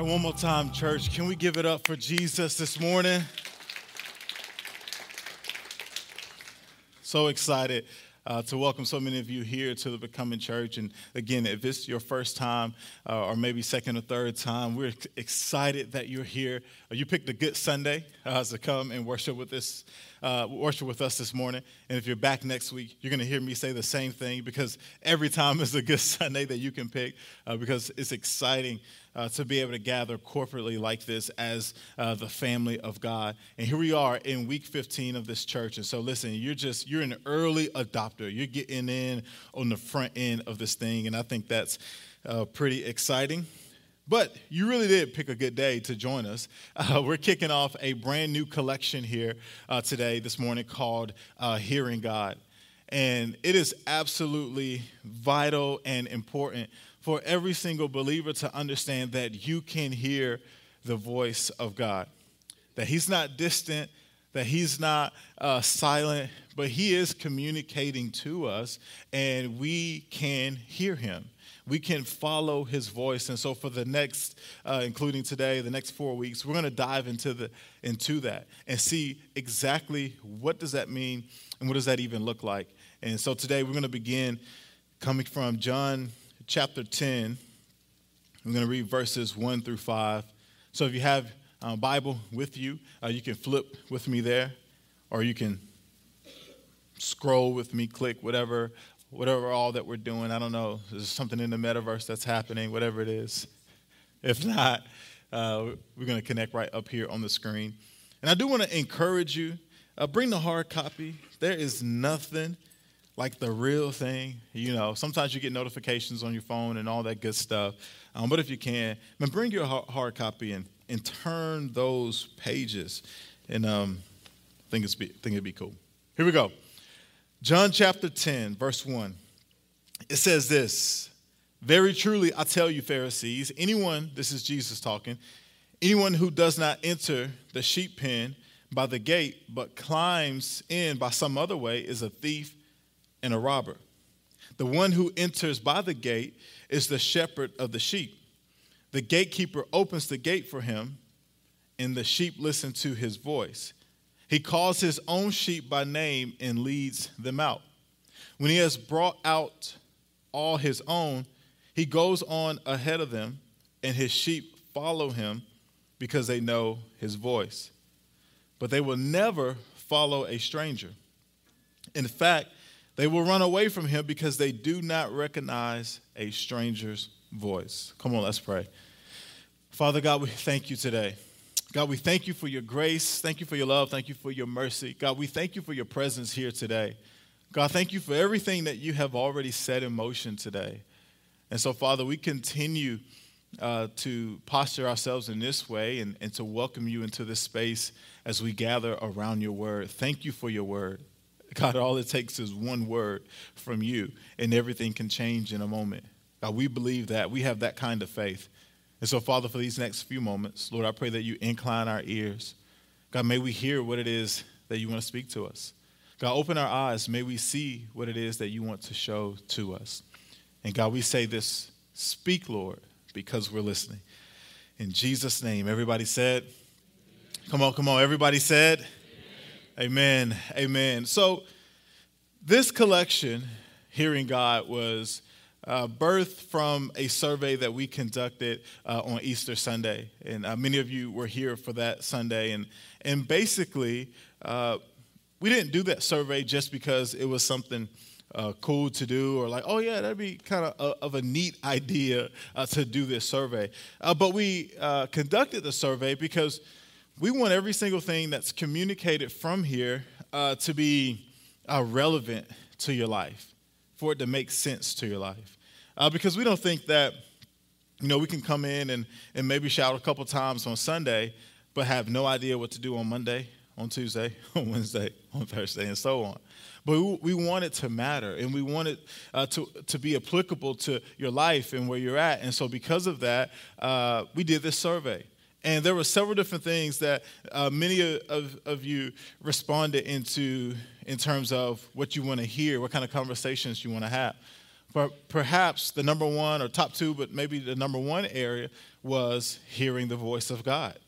One more time, church. Can we give it up for Jesus this morning? So excited uh, to welcome so many of you here to the Becoming Church. And again, if it's your first time uh, or maybe second or third time, we're excited that you're here. Uh, you picked a good Sunday uh, to come and worship with us. Uh, worship with us this morning. And if you're back next week, you're going to hear me say the same thing because every time is a good Sunday that you can pick uh, because it's exciting uh, to be able to gather corporately like this as uh, the family of God. And here we are in week 15 of this church. And so, listen, you're just, you're an early adopter. You're getting in on the front end of this thing. And I think that's uh, pretty exciting. But you really did pick a good day to join us. Uh, we're kicking off a brand new collection here uh, today, this morning, called uh, Hearing God. And it is absolutely vital and important for every single believer to understand that you can hear the voice of God, that He's not distant, that He's not uh, silent, but He is communicating to us, and we can hear Him. We can follow his voice, and so for the next, uh, including today, the next four weeks, we're going to dive into the into that and see exactly what does that mean and what does that even look like. And so today we're going to begin coming from John chapter 10. I'm going to read verses 1 through 5. So if you have a Bible with you, uh, you can flip with me there, or you can scroll with me, click, whatever, whatever all that we're doing. I don't know. There's something in the metaverse that's happening, whatever it is. If not, uh, we're going to connect right up here on the screen. And I do want to encourage you uh, bring the hard copy. There is nothing like the real thing. You know, sometimes you get notifications on your phone and all that good stuff. Um, but if you can, man, bring your hard copy and, and turn those pages. And um, I think, it's be, think it'd be cool. Here we go. John chapter 10, verse 1. It says this Very truly, I tell you, Pharisees, anyone, this is Jesus talking, anyone who does not enter the sheep pen by the gate, but climbs in by some other way, is a thief and a robber. The one who enters by the gate is the shepherd of the sheep. The gatekeeper opens the gate for him, and the sheep listen to his voice. He calls his own sheep by name and leads them out. When he has brought out all his own, he goes on ahead of them, and his sheep follow him because they know his voice. But they will never follow a stranger. In fact, they will run away from him because they do not recognize a stranger's voice. Come on, let's pray. Father God, we thank you today. God, we thank you for your grace. Thank you for your love. Thank you for your mercy. God, we thank you for your presence here today. God, thank you for everything that you have already set in motion today. And so, Father, we continue uh, to posture ourselves in this way and, and to welcome you into this space as we gather around your word. Thank you for your word. God, all it takes is one word from you, and everything can change in a moment. God, we believe that. We have that kind of faith. And so, Father, for these next few moments, Lord, I pray that you incline our ears. God, may we hear what it is that you want to speak to us. God, open our eyes. May we see what it is that you want to show to us. And God, we say this speak, Lord, because we're listening. In Jesus' name, everybody said, Come on, come on. Everybody said, Amen. Amen. So, this collection, Hearing God, was uh, birthed from a survey that we conducted uh, on Easter Sunday. And uh, many of you were here for that Sunday. And, and basically, uh, we didn't do that survey just because it was something. Uh, cool to do, or like, oh yeah, that'd be kind of a, of a neat idea uh, to do this survey. but we conducted the survey because we want every single thing that's communicated from here uh, to be uh, relevant to your life, for it to make sense to your life. Uh, because we don't think that, you know, we can come in and, and maybe shout a couple times on Sunday, but have no idea what to do on Monday, on Tuesday, on Wednesday, on Thursday, and so on. But we, we want it to matter and we want it uh, to, to be applicable to your life and where you're at. And so, because of that, uh, we did this survey. And there were several different things that uh, many of, of you responded into in terms of what you want to hear, what kind of conversations you want to have. But perhaps the number one or top two, but maybe the number one area was hearing the voice of God.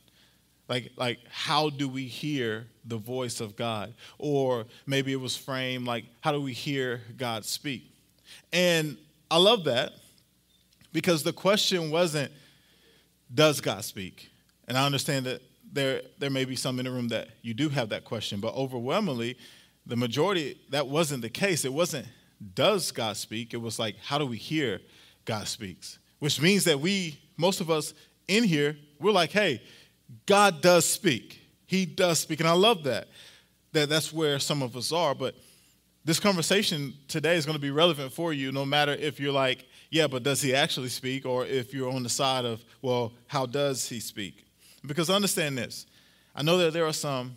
Like, like, how do we hear the voice of God? Or maybe it was framed like, how do we hear God speak? And I love that because the question wasn't, does God speak? And I understand that there, there may be some in the room that you do have that question, but overwhelmingly, the majority, that wasn't the case. It wasn't, does God speak? It was like, how do we hear God speaks? Which means that we, most of us in here, we're like, hey, God does speak. He does speak. And I love that. That that's where some of us are. But this conversation today is going to be relevant for you no matter if you're like, yeah, but does he actually speak? Or if you're on the side of, well, how does he speak? Because understand this. I know that there are some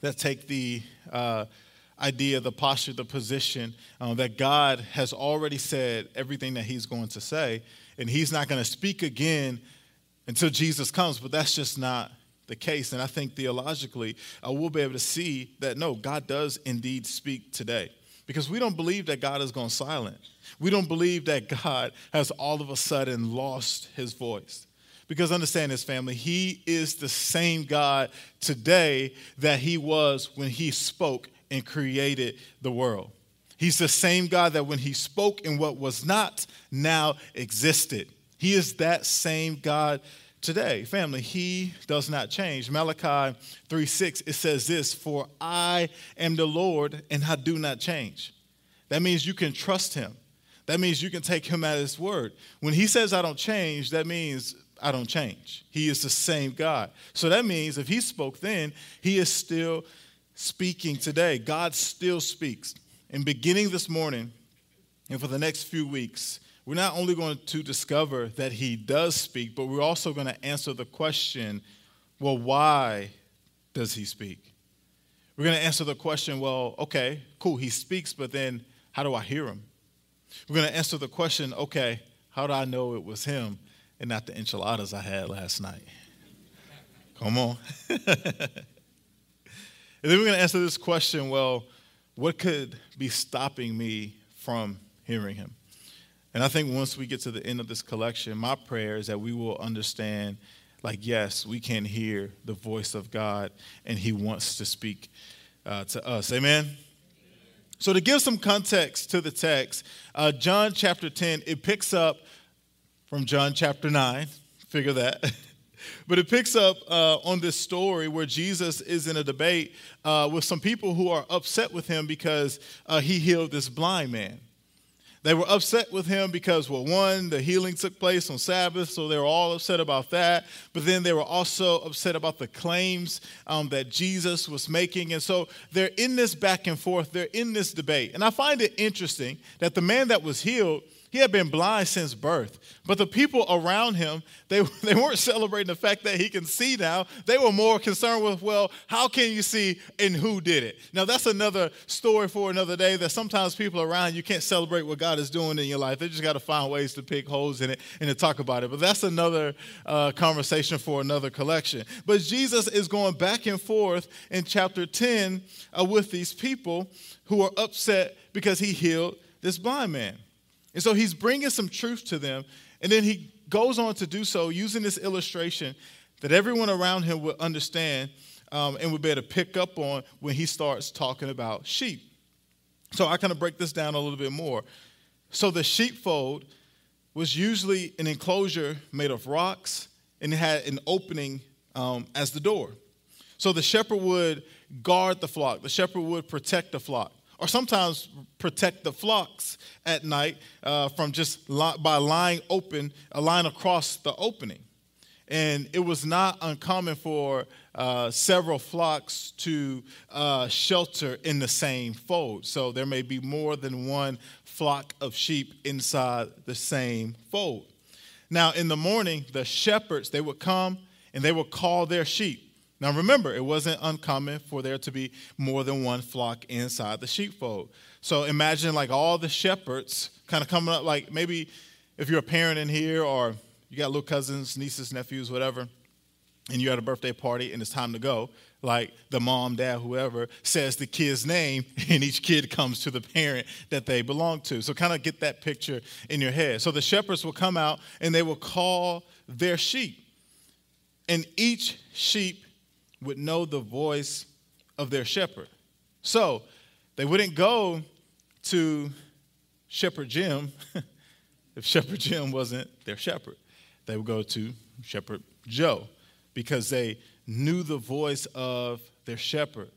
that take the uh, idea, the posture, the position uh, that God has already said everything that he's going to say, and he's not going to speak again until Jesus comes, but that's just not the case. And I think theologically, uh, we'll be able to see that no, God does indeed speak today. Because we don't believe that God has gone silent. We don't believe that God has all of a sudden lost his voice. Because understand this, family, he is the same God today that he was when he spoke and created the world. He's the same God that when he spoke and what was not now existed. He is that same God today. Family, he does not change. Malachi 3 6, it says this For I am the Lord and I do not change. That means you can trust him. That means you can take him at his word. When he says I don't change, that means I don't change. He is the same God. So that means if he spoke then, he is still speaking today. God still speaks. And beginning this morning and for the next few weeks, we're not only going to discover that he does speak, but we're also going to answer the question well, why does he speak? We're going to answer the question well, okay, cool, he speaks, but then how do I hear him? We're going to answer the question okay, how do I know it was him and not the enchiladas I had last night? Come on. and then we're going to answer this question well, what could be stopping me from hearing him? And I think once we get to the end of this collection, my prayer is that we will understand like, yes, we can hear the voice of God and He wants to speak uh, to us. Amen? So, to give some context to the text, uh, John chapter 10, it picks up from John chapter 9. Figure that. but it picks up uh, on this story where Jesus is in a debate uh, with some people who are upset with him because uh, he healed this blind man. They were upset with him because, well, one, the healing took place on Sabbath, so they were all upset about that. But then they were also upset about the claims um, that Jesus was making. And so they're in this back and forth, they're in this debate. And I find it interesting that the man that was healed, he had been blind since birth. But the people around him, they, they weren't celebrating the fact that he can see now. They were more concerned with, well, how can you see and who did it? Now, that's another story for another day that sometimes people around you can't celebrate what God is doing in your life. They just got to find ways to pick holes in it and to talk about it. But that's another uh, conversation for another collection. But Jesus is going back and forth in chapter 10 uh, with these people who are upset because he healed this blind man. And so he's bringing some truth to them. And then he goes on to do so using this illustration that everyone around him would understand um, and would be able to pick up on when he starts talking about sheep. So I kind of break this down a little bit more. So the sheepfold was usually an enclosure made of rocks and it had an opening um, as the door. So the shepherd would guard the flock, the shepherd would protect the flock or sometimes protect the flocks at night uh, from just li- by lying open, a line across the opening. And it was not uncommon for uh, several flocks to uh, shelter in the same fold. So there may be more than one flock of sheep inside the same fold. Now, in the morning, the shepherds, they would come and they would call their sheep. Now remember, it wasn't uncommon for there to be more than one flock inside the sheepfold. So imagine like all the shepherds kind of coming up, like maybe if you're a parent in here or you got little cousins, nieces, nephews, whatever, and you're at a birthday party and it's time to go, like the mom, dad, whoever says the kid's name, and each kid comes to the parent that they belong to. So kind of get that picture in your head. So the shepherds will come out and they will call their sheep. And each sheep would know the voice of their shepherd. So they wouldn't go to Shepherd Jim if Shepherd Jim wasn't their shepherd. They would go to Shepherd Joe because they knew the voice of their shepherd.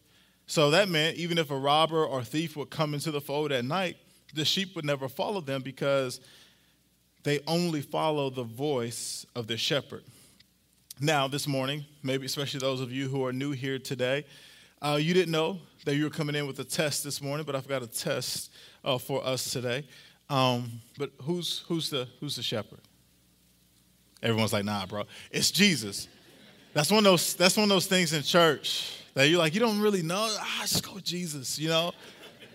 So that meant even if a robber or thief would come into the fold at night, the sheep would never follow them because they only follow the voice of their shepherd. Now, this morning, maybe especially those of you who are new here today, uh, you didn't know that you were coming in with a test this morning, but I've got a test uh, for us today. Um, but who's, who's, the, who's the shepherd? Everyone's like, nah, bro, it's Jesus. That's one of those, that's one of those things in church that you're like, you don't really know. Ah, just go with Jesus, you know?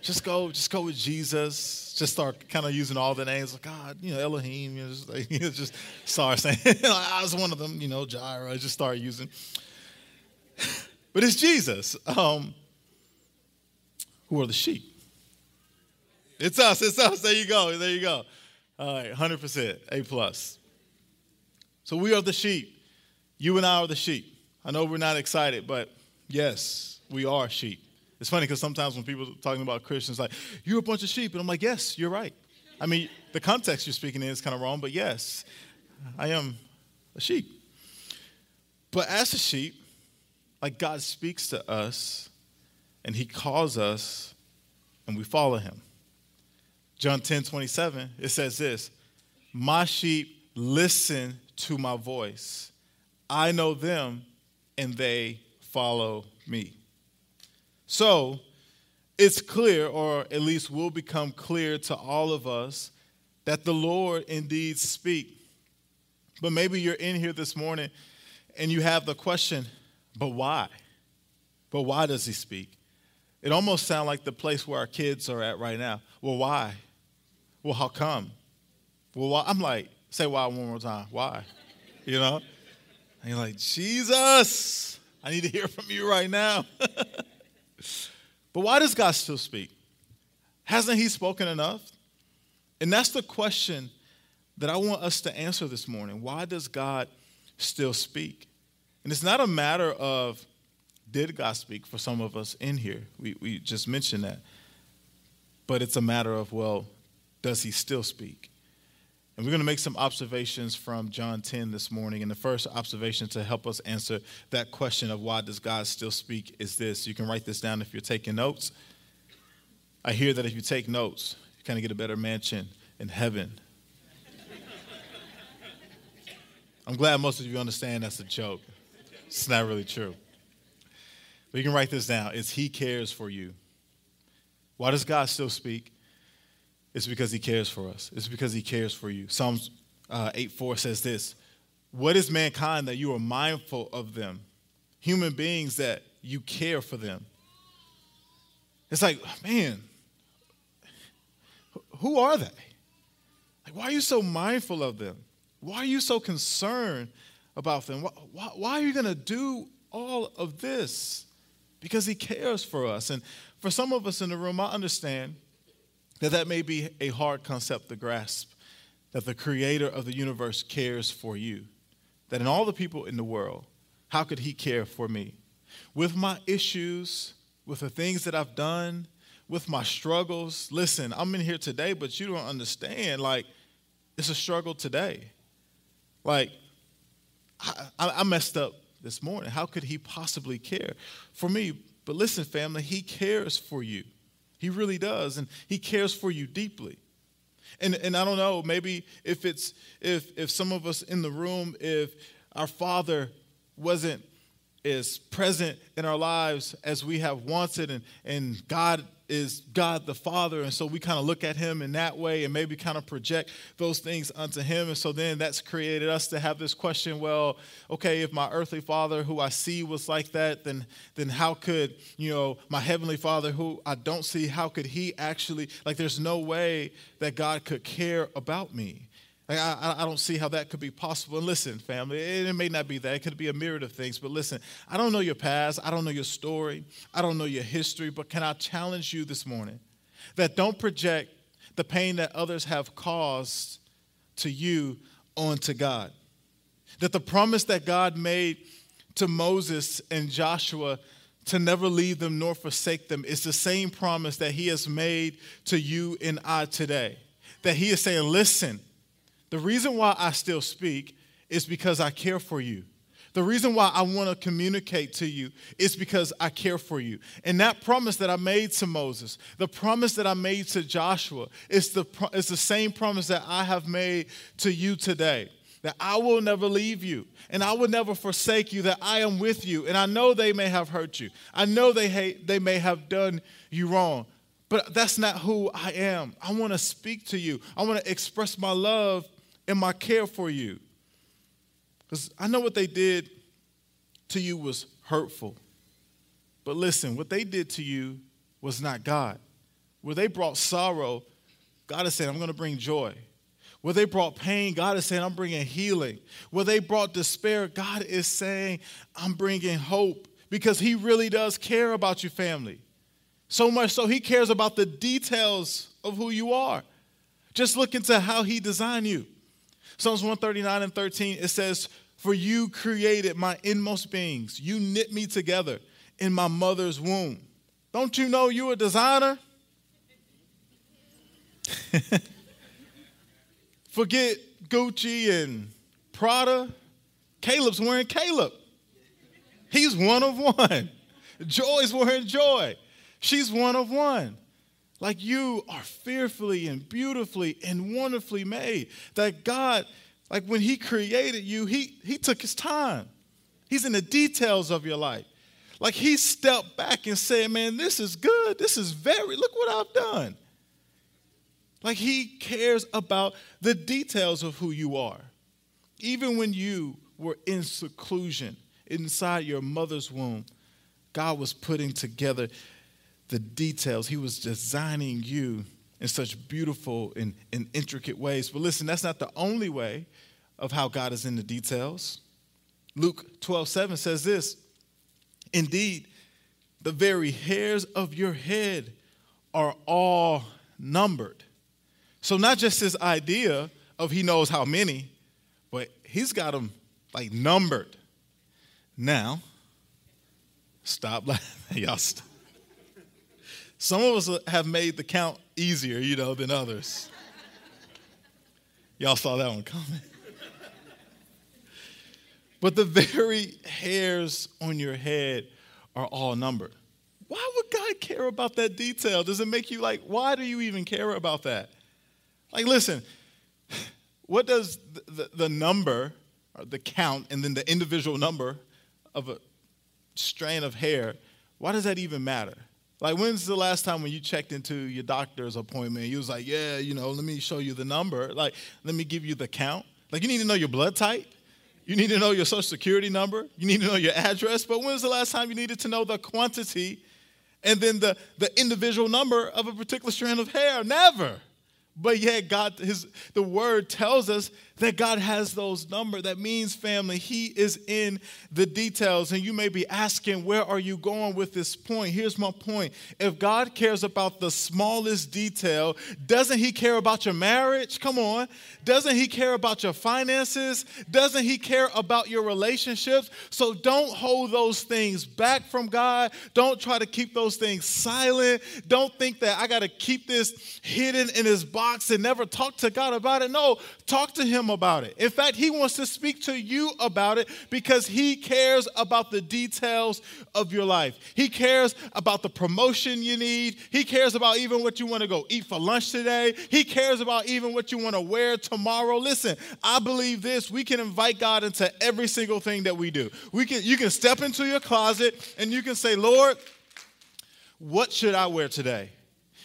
Just go, just go with Jesus. Just start kind of using all the names like God, you know, Elohim. You know, just, like, you know, just start saying, I was one of them, you know, Jireh. Just start using. but it's Jesus. Um, who are the sheep? It's us. It's us. There you go. There you go. All right, 100%, A plus. So we are the sheep. You and I are the sheep. I know we're not excited, but yes, we are sheep. It's funny because sometimes when people are talking about Christians, like, you're a bunch of sheep. And I'm like, yes, you're right. I mean, the context you're speaking in is kind of wrong, but yes, I am a sheep. But as a sheep, like God speaks to us and he calls us and we follow him. John 10 27, it says this My sheep listen to my voice. I know them and they follow me. So it's clear, or at least will become clear to all of us, that the Lord indeed speak. But maybe you're in here this morning and you have the question, but why? But why does he speak? It almost sounds like the place where our kids are at right now. Well, why? Well, how come? Well, why? I'm like, say why one more time. Why? You know? And you're like, Jesus, I need to hear from you right now. but why does God still speak? Hasn't He spoken enough? And that's the question that I want us to answer this morning. Why does God still speak? And it's not a matter of did God speak for some of us in here? We, we just mentioned that. But it's a matter of, well, does he still speak? And we're going to make some observations from John 10 this morning. And the first observation to help us answer that question of why does God still speak is this. You can write this down if you're taking notes. I hear that if you take notes, you kind of get a better mansion in heaven. I'm glad most of you understand that's a joke. It's not really true. But you can write this down. It's He cares for you. Why does God still speak? It's because He cares for us. It's because He cares for you. Psalms uh, 8 4 says this What is mankind that you are mindful of them? Human beings that you care for them. It's like, man, who are they? Like, why are you so mindful of them? Why are you so concerned about them? Why, why, why are you going to do all of this? because he cares for us. And for some of us in the room, I understand that that may be a hard concept to grasp that the creator of the universe cares for you. That in all the people in the world, how could he care for me? With my issues, with the things that I've done, with my struggles. Listen, I'm in here today, but you don't understand. Like, it's a struggle today. Like, I, I messed up this morning. How could he possibly care for me? But listen, family, he cares for you. He really does, and he cares for you deeply. And, and I don't know, maybe if it's if if some of us in the room, if our father wasn't as present in our lives as we have wanted, and, and God is God the Father. And so we kind of look at him in that way and maybe kind of project those things unto him. And so then that's created us to have this question well, okay, if my earthly father who I see was like that, then, then how could, you know, my heavenly father who I don't see, how could he actually, like, there's no way that God could care about me. Like, I, I don't see how that could be possible. And listen, family, it may not be that. It could be a myriad of things. But listen, I don't know your past. I don't know your story. I don't know your history. But can I challenge you this morning that don't project the pain that others have caused to you onto God? That the promise that God made to Moses and Joshua to never leave them nor forsake them is the same promise that he has made to you and I today. That he is saying, listen, the reason why I still speak is because I care for you. The reason why I want to communicate to you is because I care for you. And that promise that I made to Moses, the promise that I made to Joshua, is the, is the same promise that I have made to you today that I will never leave you and I will never forsake you, that I am with you. And I know they may have hurt you, I know they, hate, they may have done you wrong, but that's not who I am. I want to speak to you, I want to express my love and my care for you. Because I know what they did to you was hurtful. But listen, what they did to you was not God. Where they brought sorrow, God is saying, I'm going to bring joy. Where they brought pain, God is saying, I'm bringing healing. Where they brought despair, God is saying, I'm bringing hope because He really does care about your family. So much so, He cares about the details of who you are. Just look into how He designed you. Psalms 139 and 13, it says, For you created my inmost beings. You knit me together in my mother's womb. Don't you know you're a designer? Forget Gucci and Prada. Caleb's wearing Caleb. He's one of one. Joy's wearing joy. She's one of one. Like you are fearfully and beautifully and wonderfully made. That God, like when He created you, He, he took His time. He's in the details of your life. Like He stepped back and said, Man, this is good. This is very, look what I've done. Like He cares about the details of who you are. Even when you were in seclusion inside your mother's womb, God was putting together the details. He was designing you in such beautiful and, and intricate ways. But listen, that's not the only way of how God is in the details. Luke 12, 7 says this Indeed, the very hairs of your head are all numbered. So, not just this idea of he knows how many, but he's got them like numbered. Now, stop laughing. Y'all stop. Some of us have made the count easier, you know, than others. Y'all saw that one coming. But the very hairs on your head are all numbered. Why would God care about that detail? Does it make you like, why do you even care about that? Like, listen, what does the, the, number, the count, and then the individual number of a strand of hair, why does that even matter? Like, when's the last time when you checked into your doctor's appointment? You was like, yeah, you know, let me show you the number. Like, let me give you the count. Like, you need to know your blood type. You need to know your social security number. You need to know your address. But when's the last time you needed to know the quantity and then the, the individual number of a particular strand of hair? Never. But yet, God, his, the word tells us that God has those numbers. That means, family, He is in the details. And you may be asking, where are you going with this point? Here's my point. If God cares about the smallest detail, doesn't He care about your marriage? Come on. Doesn't He care about your finances? Doesn't He care about your relationships? So don't hold those things back from God. Don't try to keep those things silent. Don't think that I got to keep this hidden in His box and never talk to God about it. No, talk to Him about it. In fact, He wants to speak to you about it because He cares about the details of your life. He cares about the promotion you need. He cares about even what you want to go eat for lunch today. He cares about even what you want to wear tomorrow. Listen, I believe this. We can invite God into every single thing that we do. We can, you can step into your closet and you can say, Lord, what should I wear today?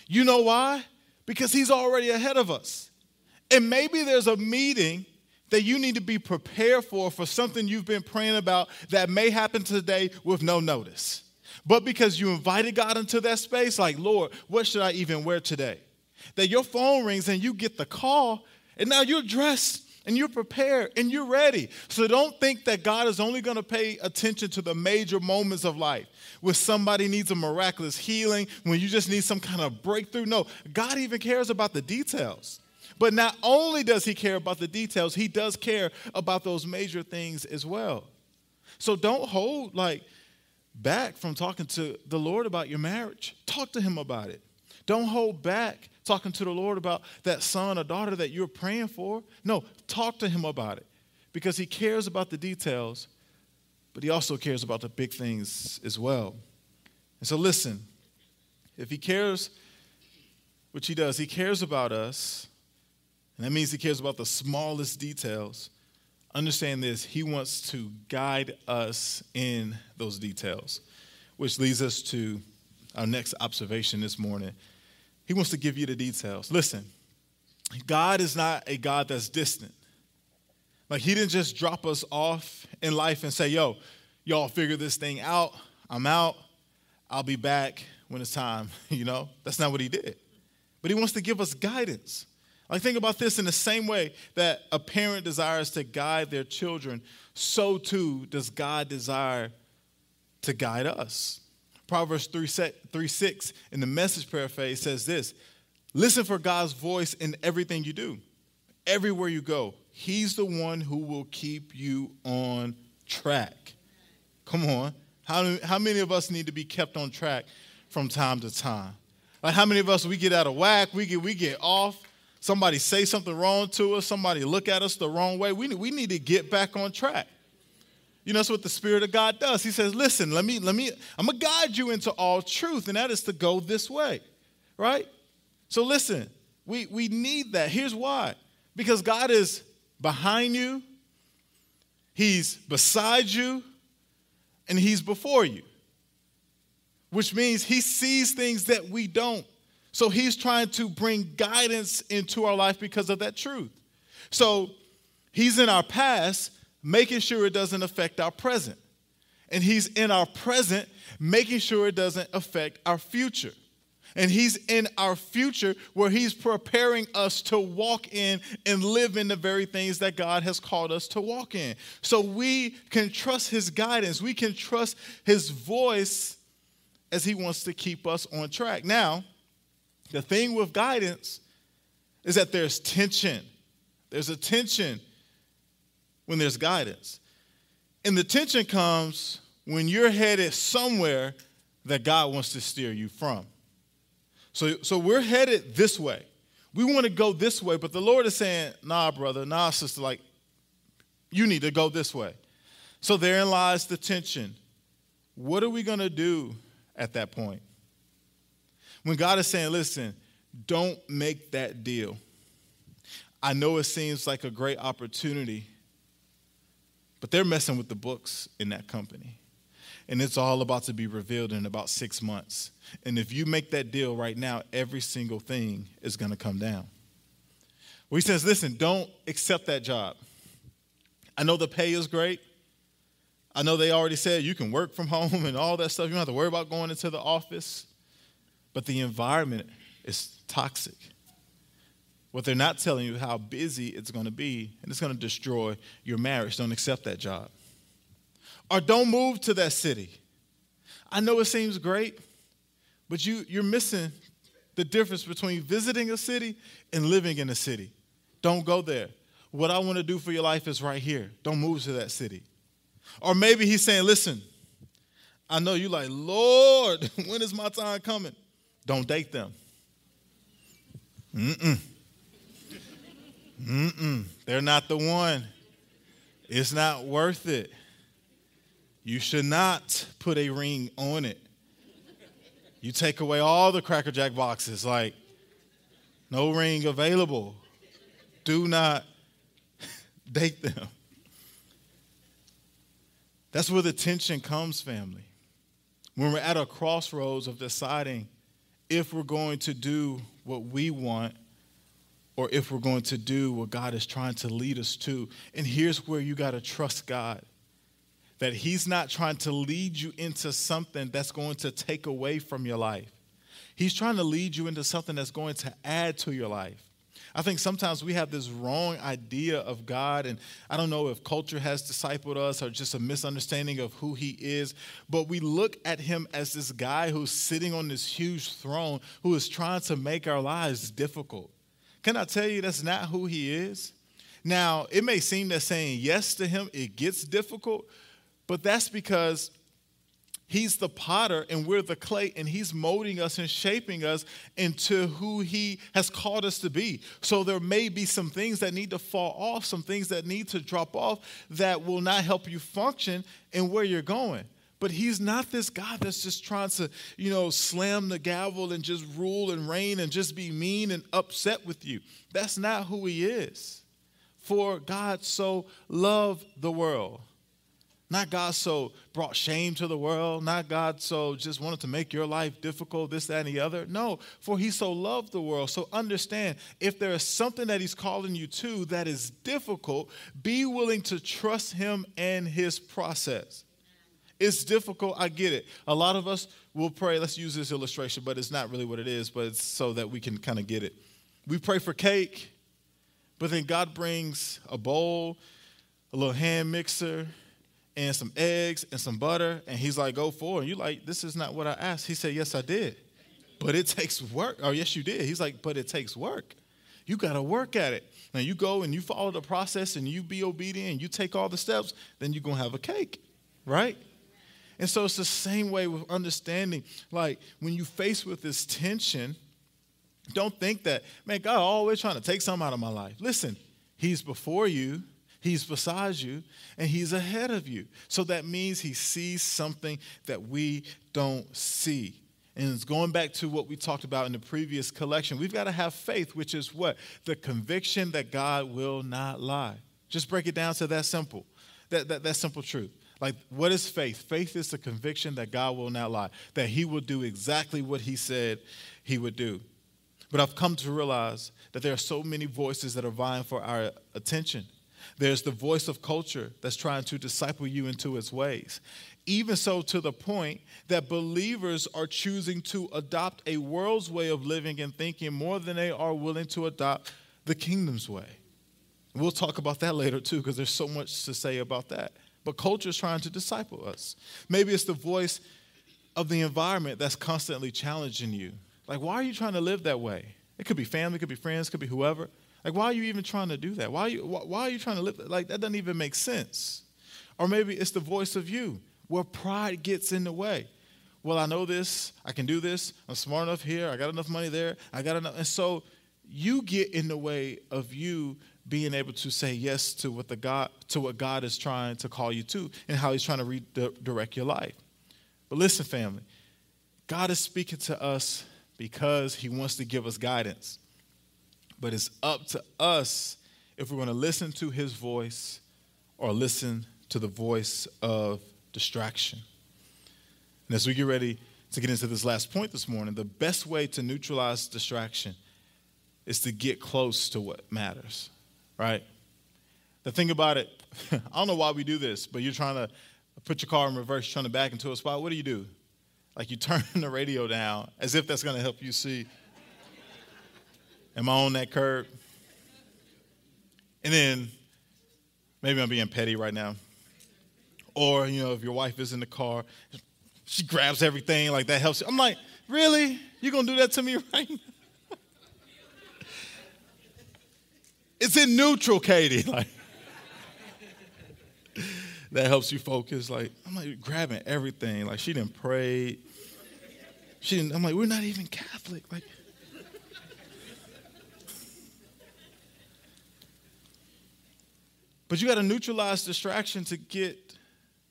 You know why? Because He's already ahead of us. And maybe there's a meeting that you need to be prepared for for something you've been praying about that may happen today with no notice. But because you invited God into that space, like, Lord, what should I even wear today? That your phone rings and you get the call, and now you're dressed and you're prepared and you're ready. So don't think that God is only going to pay attention to the major moments of life when somebody needs a miraculous healing, when you just need some kind of breakthrough. No, God even cares about the details. But not only does he care about the details, he does care about those major things as well. So don't hold like back from talking to the Lord about your marriage. Talk to him about it. Don't hold back talking to the Lord about that son or daughter that you're praying for. No, talk to him about it because he cares about the details, but he also cares about the big things as well. And so listen, if he cares, which he does, he cares about us, and that means he cares about the smallest details. Understand this, he wants to guide us in those details, which leads us to our next observation this morning. He wants to give you the details. Listen, God is not a God that's distant. Like, he didn't just drop us off in life and say, yo, y'all figure this thing out. I'm out. I'll be back when it's time. You know, that's not what he did. But he wants to give us guidance. Like, think about this in the same way that a parent desires to guide their children, so too does God desire to guide us. Proverbs 3, 3 6 in the message paraphrase says this Listen for God's voice in everything you do, everywhere you go. He's the one who will keep you on track. Come on. How, how many of us need to be kept on track from time to time? Like how many of us we get out of whack, we get we get off, somebody say something wrong to us, somebody look at us the wrong way. We, we need to get back on track. You know, that's what the Spirit of God does. He says, listen, let me, let me, I'm gonna guide you into all truth, and that is to go this way. Right? So listen, we, we need that. Here's why. Because God is behind you, He's beside you, and He's before you. Which means He sees things that we don't. So He's trying to bring guidance into our life because of that truth. So He's in our past, making sure it doesn't affect our present. And He's in our present, making sure it doesn't affect our future. And He's in our future where He's preparing us to walk in and live in the very things that God has called us to walk in. So we can trust His guidance, we can trust His voice as He wants to keep us on track. Now, the thing with guidance is that there's tension. There's a tension when there's guidance. And the tension comes when you're headed somewhere that God wants to steer you from. So, so we're headed this way. We want to go this way, but the Lord is saying, nah, brother, nah, sister, like, you need to go this way. So therein lies the tension. What are we going to do at that point? When God is saying, listen, don't make that deal. I know it seems like a great opportunity, but they're messing with the books in that company. And it's all about to be revealed in about six months. And if you make that deal right now, every single thing is going to come down. Well, he says, listen, don't accept that job. I know the pay is great. I know they already said you can work from home and all that stuff. You don't have to worry about going into the office. But the environment is toxic. What they're not telling you how busy it's going to be, and it's going to destroy your marriage. Don't accept that job. Or don't move to that city. I know it seems great, but you, you're missing the difference between visiting a city and living in a city. Don't go there. What I want to do for your life is right here. Don't move to that city. Or maybe he's saying, listen, I know you like, Lord, when is my time coming? Don't date them. Mm-mm. Mm-mm. They're not the one. It's not worth it. You should not put a ring on it. You take away all the Cracker Jack boxes, like no ring available. Do not date them. That's where the tension comes, family. When we're at a crossroads of deciding if we're going to do what we want or if we're going to do what God is trying to lead us to. And here's where you got to trust God that He's not trying to lead you into something that's going to take away from your life. He's trying to lead you into something that's going to add to your life. I think sometimes we have this wrong idea of God, and I don't know if culture has discipled us or just a misunderstanding of who He is, but we look at Him as this guy who's sitting on this huge throne who is trying to make our lives difficult. Can I tell you that's not who he is? Now, it may seem that saying yes to him, it gets difficult, but that's because He's the potter and we're the clay, and He's molding us and shaping us into who He has called us to be. So there may be some things that need to fall off, some things that need to drop off that will not help you function in where you're going. But he's not this God that's just trying to, you know, slam the gavel and just rule and reign and just be mean and upset with you. That's not who he is. For God so loved the world not God so brought shame to the world. Not God so just wanted to make your life difficult, this, that, and the other. No, for he so loved the world. So understand if there is something that he's calling you to that is difficult, be willing to trust him and his process. It's difficult, I get it. A lot of us will pray, let's use this illustration, but it's not really what it is, but it's so that we can kind of get it. We pray for cake, but then God brings a bowl, a little hand mixer, and some eggs and some butter. And he's like, go for it. And you like, this is not what I asked. He said, yes, I did. But it takes work. Oh, yes, you did. He's like, but it takes work. You got to work at it. Now you go and you follow the process and you be obedient and you take all the steps, then you're going to have a cake, right? And so it's the same way with understanding. Like when you face with this tension, don't think that, man, God always trying to take something out of my life. Listen, He's before you He's beside you and he's ahead of you. So that means he sees something that we don't see. And it's going back to what we talked about in the previous collection. We've got to have faith, which is what? The conviction that God will not lie. Just break it down to that simple. That, that, that simple truth. Like, what is faith? Faith is the conviction that God will not lie, that He will do exactly what He said He would do. But I've come to realize that there are so many voices that are vying for our attention. There's the voice of culture that's trying to disciple you into its ways. Even so, to the point that believers are choosing to adopt a world's way of living and thinking more than they are willing to adopt the kingdom's way. We'll talk about that later too, because there's so much to say about that. But culture is trying to disciple us. Maybe it's the voice of the environment that's constantly challenging you. Like, why are you trying to live that way? It could be family, it could be friends, it could be whoever. Like, why are you even trying to do that? Why are you, why, why are you trying to live? Like, that doesn't even make sense. Or maybe it's the voice of you where pride gets in the way. Well, I know this. I can do this. I'm smart enough here. I got enough money there. I got enough. And so you get in the way of you being able to say yes to what the God to what God is trying to call you to and how he's trying to redirect your life. But listen, family, God is speaking to us because he wants to give us guidance. But it's up to us if we're going to listen to his voice or listen to the voice of distraction. And as we get ready to get into this last point this morning, the best way to neutralize distraction is to get close to what matters, right? The thing about it, I don't know why we do this, but you're trying to put your car in reverse, trying to back into a spot. What do you do? Like you turn the radio down as if that's going to help you see Am I on that curb? And then maybe I'm being petty right now. Or, you know, if your wife is in the car, she grabs everything, like that helps. You. I'm like, really? You're going to do that to me right now? it's in neutral, Katie. Like, that helps you focus. Like, I'm like grabbing everything. Like, she didn't pray. She didn't, I'm like, we're not even Catholic. Like, But you got to neutralize distraction to get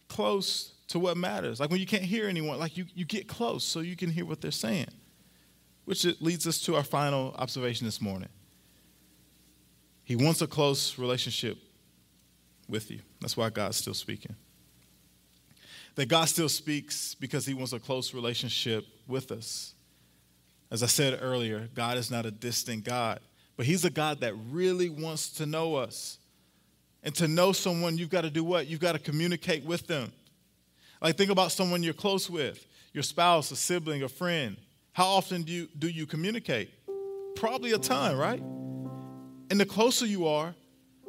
close to what matters. Like when you can't hear anyone, like you, you get close so you can hear what they're saying. Which leads us to our final observation this morning. He wants a close relationship with you. That's why God's still speaking. That God still speaks because he wants a close relationship with us. As I said earlier, God is not a distant God, but he's a God that really wants to know us. And to know someone, you've got to do what? You've got to communicate with them. Like, think about someone you're close with your spouse, a sibling, a friend. How often do you, do you communicate? Probably a ton, right? And the closer you are,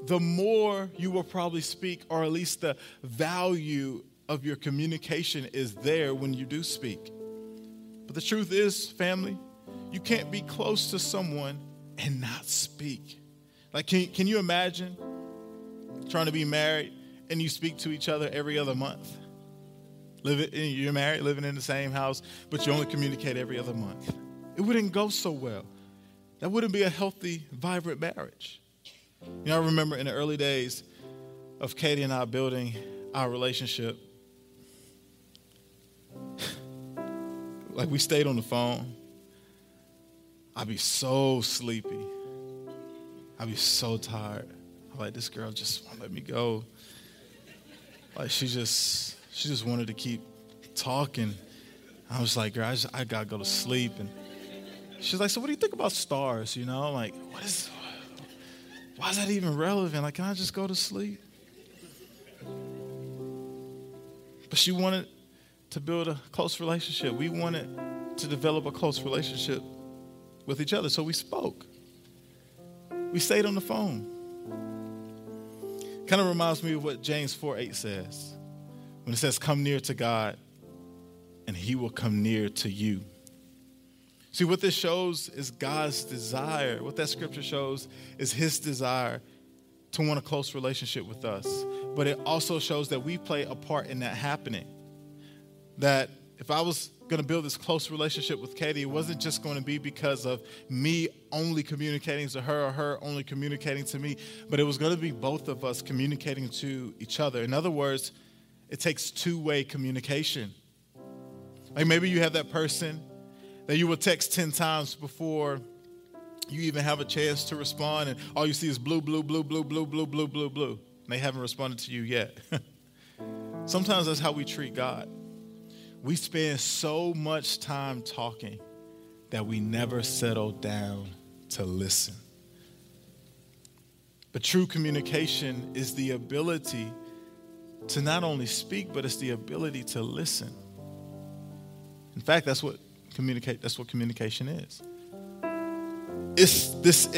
the more you will probably speak, or at least the value of your communication is there when you do speak. But the truth is, family, you can't be close to someone and not speak. Like, can, can you imagine trying to be married and you speak to each other every other month? Living, you're married, living in the same house, but you only communicate every other month. It wouldn't go so well. That wouldn't be a healthy, vibrant marriage. You know, I remember in the early days of Katie and I building our relationship, like we stayed on the phone. I'd be so sleepy. I'd be so tired. Like, this girl just won't let me go. Like she just she just wanted to keep talking. I was like, girl, I, just, I gotta go to sleep. And she's like, so what do you think about stars? You know, I'm like, what is why is that even relevant? Like, can I just go to sleep? But she wanted to build a close relationship. We wanted to develop a close relationship with each other. So we spoke. We stayed on the phone. Kind of reminds me of what James 4 8 says when it says, Come near to God, and he will come near to you. See, what this shows is God's desire. What that scripture shows is his desire to want a close relationship with us. But it also shows that we play a part in that happening. That if I was going to build this close relationship with Katie, it wasn't just going to be because of me only communicating to her or her only communicating to me, but it was going to be both of us communicating to each other. In other words, it takes two way communication. Like maybe you have that person that you will text 10 times before you even have a chance to respond, and all you see is blue, blue, blue, blue, blue, blue, blue, blue, blue. And they haven't responded to you yet. Sometimes that's how we treat God. We spend so much time talking that we never settle down to listen. But true communication is the ability to not only speak, but it's the ability to listen. In fact, that's what communicate that's what communication is. It's this